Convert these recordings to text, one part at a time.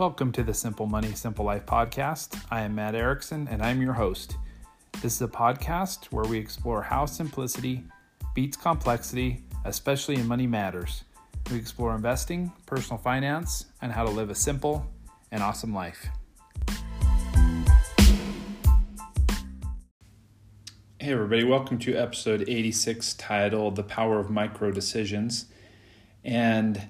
Welcome to the Simple Money, Simple Life podcast. I am Matt Erickson and I'm your host. This is a podcast where we explore how simplicity beats complexity, especially in money matters. We explore investing, personal finance, and how to live a simple and awesome life. Hey, everybody, welcome to episode 86 titled The Power of Micro Decisions. And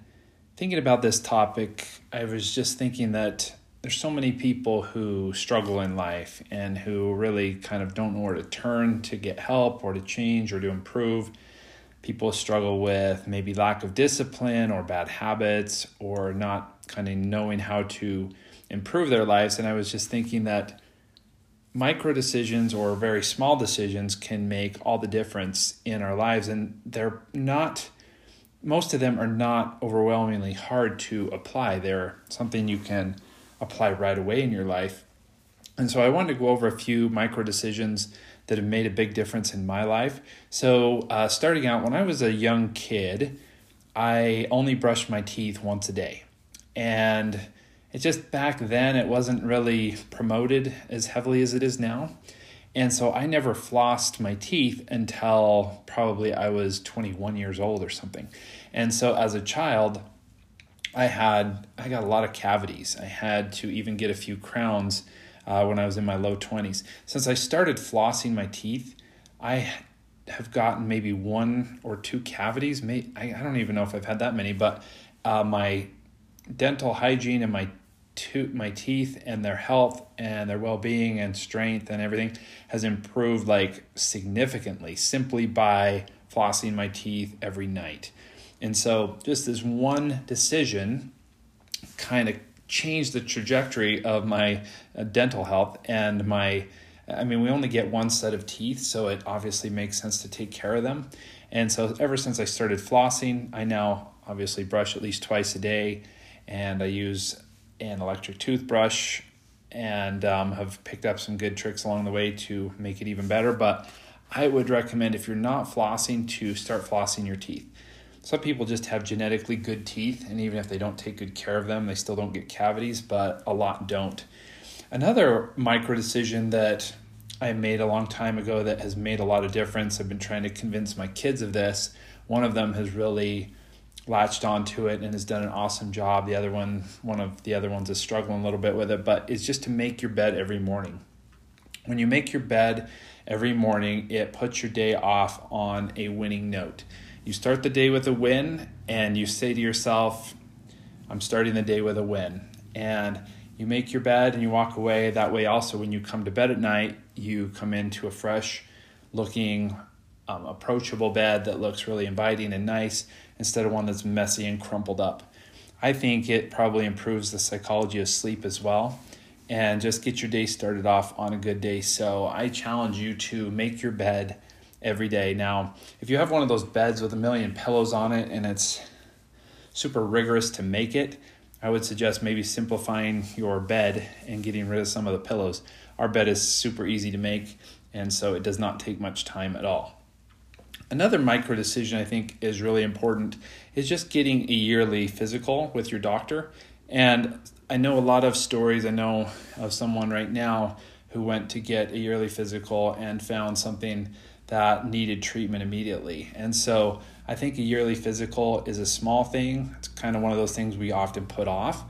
thinking about this topic, I was just thinking that there's so many people who struggle in life and who really kind of don't know where to turn to get help or to change or to improve. People struggle with maybe lack of discipline or bad habits or not kind of knowing how to improve their lives. And I was just thinking that micro decisions or very small decisions can make all the difference in our lives. And they're not most of them are not overwhelmingly hard to apply. They're something you can apply right away in your life. And so I wanted to go over a few micro decisions that have made a big difference in my life. So, uh, starting out, when I was a young kid, I only brushed my teeth once a day. And it just back then, it wasn't really promoted as heavily as it is now. And so I never flossed my teeth until probably I was 21 years old or something. And so as a child, I had I got a lot of cavities. I had to even get a few crowns uh, when I was in my low 20s. Since I started flossing my teeth, I have gotten maybe one or two cavities. May I, don't even know if I've had that many, but uh, my dental hygiene and my to my teeth and their health and their well-being and strength and everything has improved like significantly simply by flossing my teeth every night. And so just this one decision kind of changed the trajectory of my uh, dental health and my I mean, we only get one set of teeth, so it obviously makes sense to take care of them. And so, ever since I started flossing, I now obviously brush at least twice a day, and I use an electric toothbrush and um, have picked up some good tricks along the way to make it even better. But I would recommend if you're not flossing to start flossing your teeth. Some people just have genetically good teeth, and even if they don't take good care of them, they still don't get cavities, but a lot don't. Another micro decision that I made a long time ago that has made a lot of difference, I've been trying to convince my kids of this. One of them has really latched onto it and has done an awesome job. The other one, one of the other ones is struggling a little bit with it, but it's just to make your bed every morning. When you make your bed every morning, it puts your day off on a winning note. You start the day with a win and you say to yourself, I'm starting the day with a win. And you make your bed and you walk away. That way, also, when you come to bed at night, you come into a fresh looking, um, approachable bed that looks really inviting and nice instead of one that's messy and crumpled up. I think it probably improves the psychology of sleep as well and just get your day started off on a good day. So I challenge you to make your bed every day. Now, if you have one of those beds with a million pillows on it and it's super rigorous to make it, I would suggest maybe simplifying your bed and getting rid of some of the pillows. Our bed is super easy to make, and so it does not take much time at all. Another micro decision I think is really important is just getting a yearly physical with your doctor. And I know a lot of stories. I know of someone right now who went to get a yearly physical and found something that needed treatment immediately. And so I think a yearly physical is a small thing. It's kind of one of those things we often put off,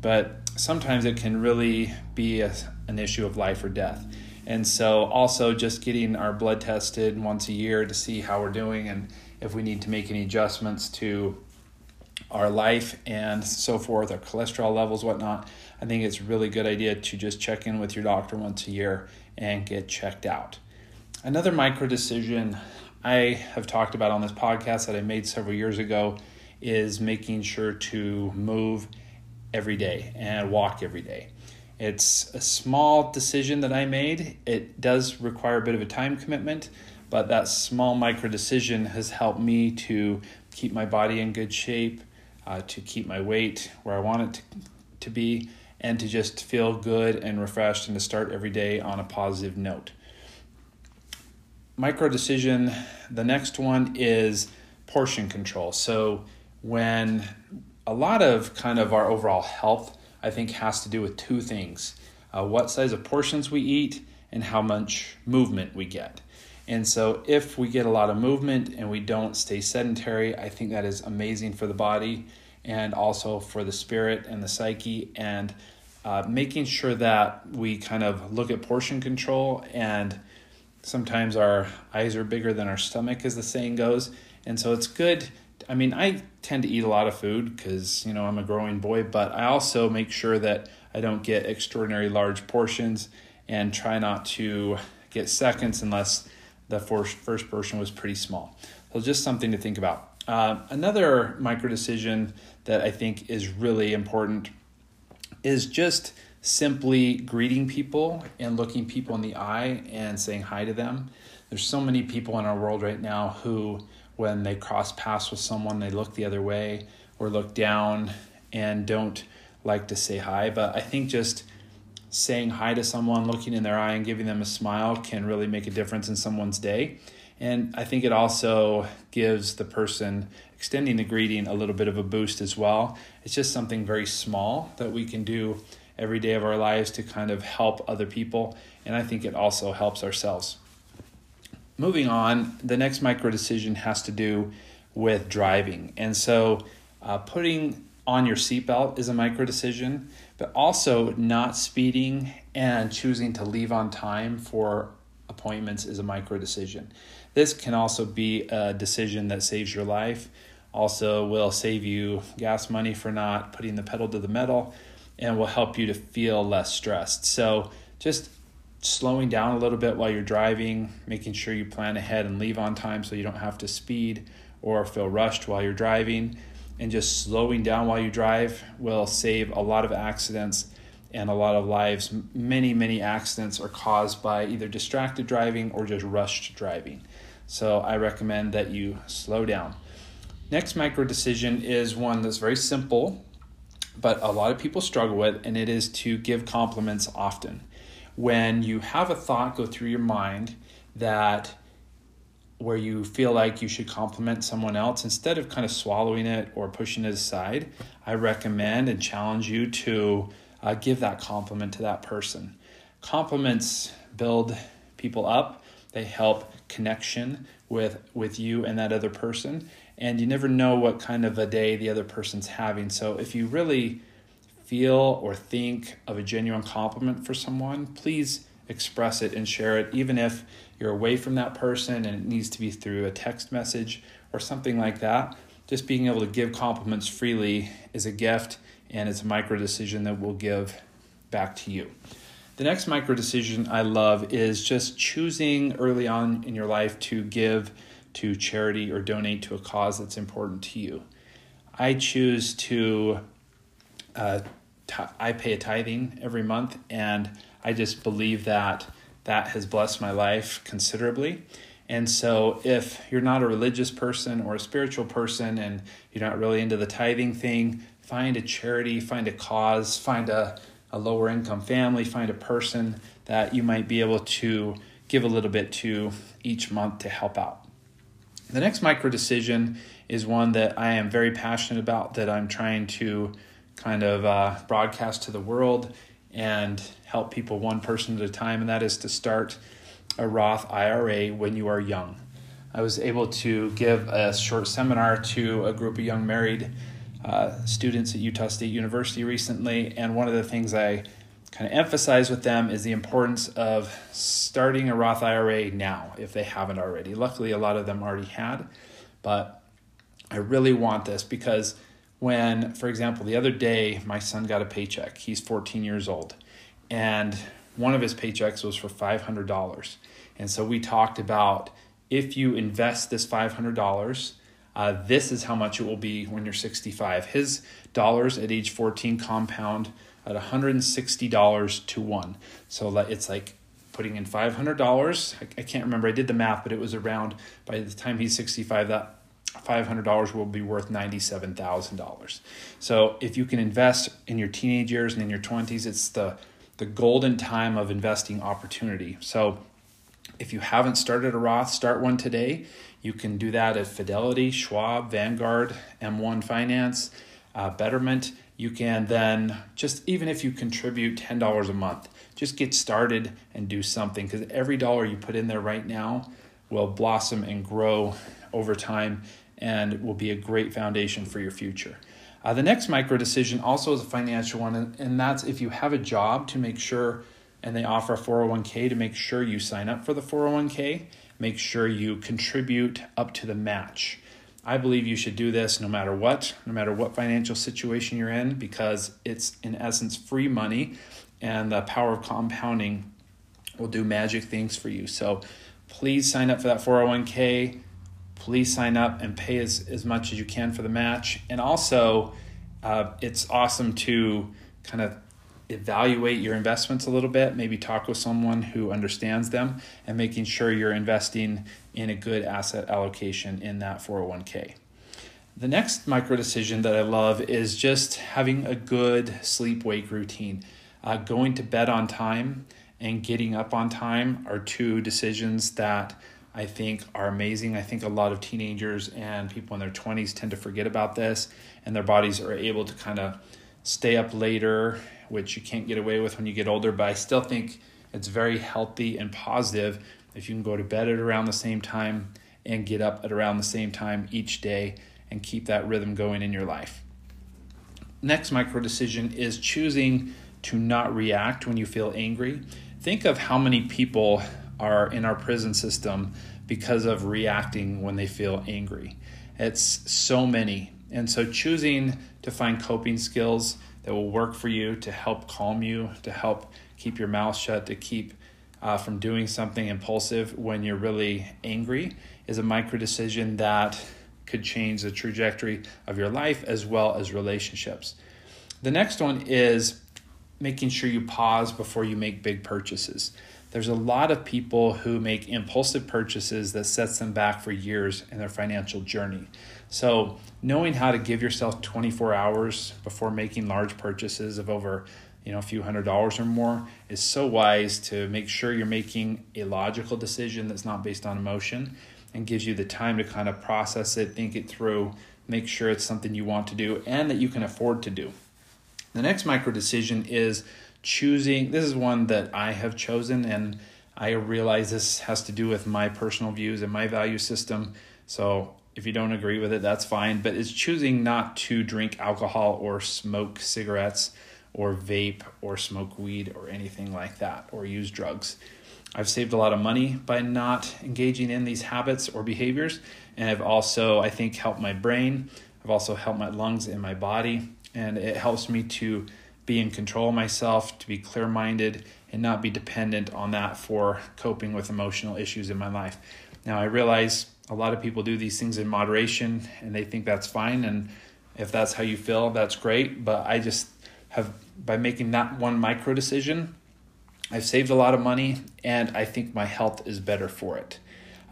but sometimes it can really be a, an issue of life or death. And so, also just getting our blood tested once a year to see how we're doing and if we need to make any adjustments to our life and so forth, our cholesterol levels, whatnot. I think it's a really good idea to just check in with your doctor once a year and get checked out. Another micro decision I have talked about on this podcast that I made several years ago is making sure to move every day and walk every day. It's a small decision that I made. It does require a bit of a time commitment, but that small micro decision has helped me to keep my body in good shape, uh, to keep my weight where I want it to, to be, and to just feel good and refreshed and to start every day on a positive note. Micro decision, the next one is portion control. So, when a lot of kind of our overall health I think has to do with two things uh, what size of portions we eat and how much movement we get. And so, if we get a lot of movement and we don't stay sedentary, I think that is amazing for the body and also for the spirit and the psyche. And uh, making sure that we kind of look at portion control and sometimes our eyes are bigger than our stomach as the saying goes and so it's good i mean i tend to eat a lot of food because you know i'm a growing boy but i also make sure that i don't get extraordinary large portions and try not to get seconds unless the first, first portion was pretty small so just something to think about uh, another micro decision that i think is really important is just simply greeting people and looking people in the eye and saying hi to them. There's so many people in our world right now who, when they cross paths with someone, they look the other way or look down and don't like to say hi. But I think just saying hi to someone, looking in their eye, and giving them a smile can really make a difference in someone's day. And I think it also gives the person extending the greeting a little bit of a boost as well. It's just something very small that we can do every day of our lives to kind of help other people. And I think it also helps ourselves. Moving on, the next micro decision has to do with driving. And so uh, putting on your seatbelt is a micro decision, but also not speeding and choosing to leave on time for appointments is a micro decision. This can also be a decision that saves your life also will save you gas money for not putting the pedal to the metal and will help you to feel less stressed. So just slowing down a little bit while you're driving, making sure you plan ahead and leave on time so you don't have to speed or feel rushed while you're driving. And just slowing down while you drive will save a lot of accidents and a lot of lives. Many, many accidents are caused by either distracted driving or just rushed driving. So I recommend that you slow down. Next micro decision is one that's very simple, but a lot of people struggle with, and it is to give compliments often. When you have a thought go through your mind that where you feel like you should compliment someone else, instead of kind of swallowing it or pushing it aside, I recommend and challenge you to uh, give that compliment to that person. Compliments build people up, they help connection with, with you and that other person and you never know what kind of a day the other person's having. So if you really feel or think of a genuine compliment for someone, please express it and share it, even if you're away from that person and it needs to be through a text message or something like that. Just being able to give compliments freely is a gift and it's a micro decision that will give back to you. The next micro decision I love is just choosing early on in your life to give to charity or donate to a cause that's important to you. I choose to, uh, I pay a tithing every month, and I just believe that that has blessed my life considerably. And so, if you're not a religious person or a spiritual person and you're not really into the tithing thing, find a charity, find a cause, find a, a lower income family, find a person that you might be able to give a little bit to each month to help out. The next micro decision is one that I am very passionate about that I'm trying to kind of uh, broadcast to the world and help people one person at a time, and that is to start a Roth IRA when you are young. I was able to give a short seminar to a group of young married uh, students at Utah State University recently, and one of the things I kind of emphasize with them is the importance of starting a Roth IRA now if they haven't already. Luckily, a lot of them already had, but I really want this because when, for example, the other day my son got a paycheck, he's 14 years old, and one of his paychecks was for $500. And so we talked about if you invest this $500, uh, this is how much it will be when you're 65. His dollars at age 14 compound at $160 to one. So it's like putting in $500. I, can't remember, I did the math, but it was around by the time he's 65, that $500 will be worth $97,000. So if you can invest in your teenage years and in your 20s, it's the, the golden time of investing opportunity. So if you haven't started a Roth, start one today. You can do that at Fidelity, Schwab, Vanguard, M1 Finance, uh, Betterment you can then just even if you contribute $10 a month, just get started and do something because every dollar you put in there right now will blossom and grow over time and will be a great foundation for your future. Uh, the next micro decision also is a financial one, and, and that's if you have a job to make sure, and they offer a 401k to make sure you sign up for the 401k, make sure you contribute up to the match. I believe you should do this no matter what, no matter what financial situation you're in, because it's in essence free money and the power of compounding will do magic things for you. So please sign up for that 401k. Please sign up and pay as, as much as you can for the match. And also, uh, it's awesome to kind of evaluate your investments a little bit, maybe talk with someone who understands them, and making sure you're investing in a good asset allocation in that 401k. The next micro decision that I love is just having a good sleep wake routine. Uh, going to bed on time and getting up on time are two decisions that I think are amazing. I think a lot of teenagers and people in their 20s tend to forget about this, and their bodies are able to kind of stay up later, which you can't get away with when you get older. But I still think it's very healthy and positive if you can go to bed at around the same time and get up at around the same time each day and keep that rhythm going in your life. Next micro decision is choosing to not react when you feel angry. Think of how many people are in our prison system because of reacting when they feel angry. It's so many. And so choosing to find coping skills that will work for you to help calm you, to help keep your mouth shut, to keep uh, from doing something impulsive when you're really angry is a micro decision that could change the trajectory of your life as well as relationships. The next one is making sure you pause before you make big purchases. There's a lot of people who make impulsive purchases that sets them back for years in their financial journey. So, knowing how to give yourself 24 hours before making large purchases of over, you know, a few hundred dollars or more is so wise to make sure you're making a logical decision that's not based on emotion and gives you the time to kind of process it, think it through, make sure it's something you want to do and that you can afford to do. The next micro decision is choosing. This is one that I have chosen, and I realize this has to do with my personal views and my value system. So if you don't agree with it, that's fine. But it's choosing not to drink alcohol or smoke cigarettes or vape or smoke weed or anything like that or use drugs. I've saved a lot of money by not engaging in these habits or behaviors. And I've also, I think, helped my brain. I've also helped my lungs and my body and it helps me to be in control of myself, to be clear minded, and not be dependent on that for coping with emotional issues in my life. Now, I realize a lot of people do these things in moderation and they think that's fine. And if that's how you feel, that's great. But I just have, by making that one micro decision, I've saved a lot of money and I think my health is better for it.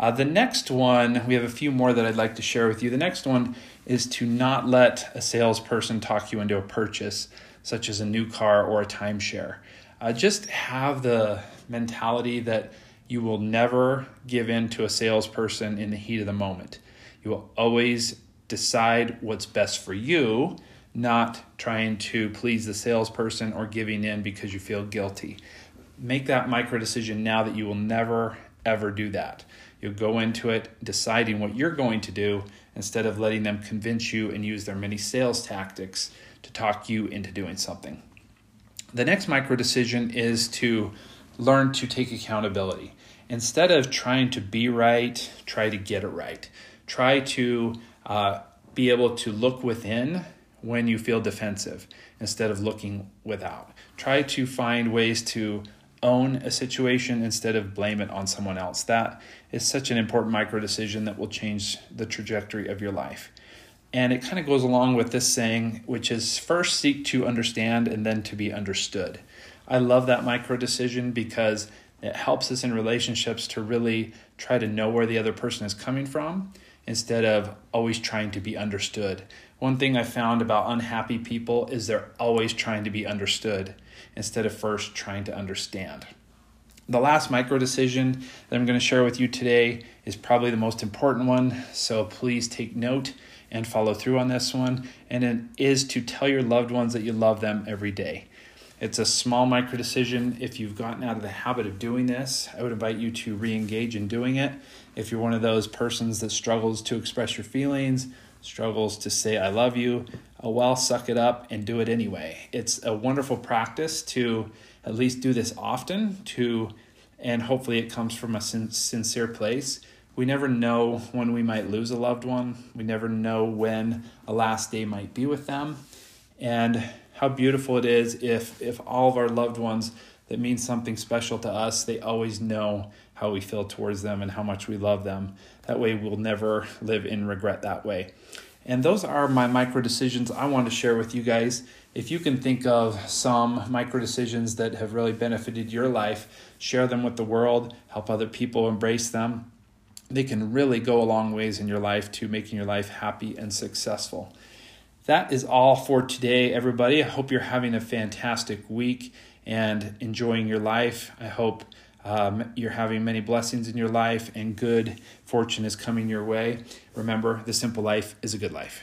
Uh, the next one, we have a few more that I'd like to share with you. The next one is to not let a salesperson talk you into a purchase, such as a new car or a timeshare. Uh, just have the mentality that you will never give in to a salesperson in the heat of the moment. You will always decide what's best for you, not trying to please the salesperson or giving in because you feel guilty. Make that micro decision now that you will never, ever do that. You'll go into it deciding what you're going to do instead of letting them convince you and use their many sales tactics to talk you into doing something. The next micro decision is to learn to take accountability. Instead of trying to be right, try to get it right. Try to uh, be able to look within when you feel defensive instead of looking without. Try to find ways to own a situation instead of blame it on someone else. That is such an important micro decision that will change the trajectory of your life. And it kind of goes along with this saying, which is first seek to understand and then to be understood. I love that micro decision because it helps us in relationships to really try to know where the other person is coming from instead of always trying to be understood. One thing I found about unhappy people is they're always trying to be understood instead of first trying to understand. The last micro decision that I'm going to share with you today is probably the most important one, so please take note and follow through on this one, and it is to tell your loved ones that you love them every day. It's a small micro decision. If you've gotten out of the habit of doing this, I would invite you to re engage in doing it. If you're one of those persons that struggles to express your feelings, struggles to say, I love you, oh, well, suck it up and do it anyway. It's a wonderful practice to at least do this often, to, and hopefully it comes from a sin- sincere place. We never know when we might lose a loved one. We never know when a last day might be with them. And how beautiful it is if if all of our loved ones that mean something special to us, they always know how we feel towards them and how much we love them. That way we'll never live in regret that way. And those are my micro decisions I want to share with you guys. If you can think of some micro decisions that have really benefited your life, share them with the world, help other people embrace them. They can really go a long ways in your life to making your life happy and successful that is all for today, everybody. I hope you're having a fantastic week and enjoying your life. I hope um, you're having many blessings in your life and good fortune is coming your way. Remember, the simple life is a good life.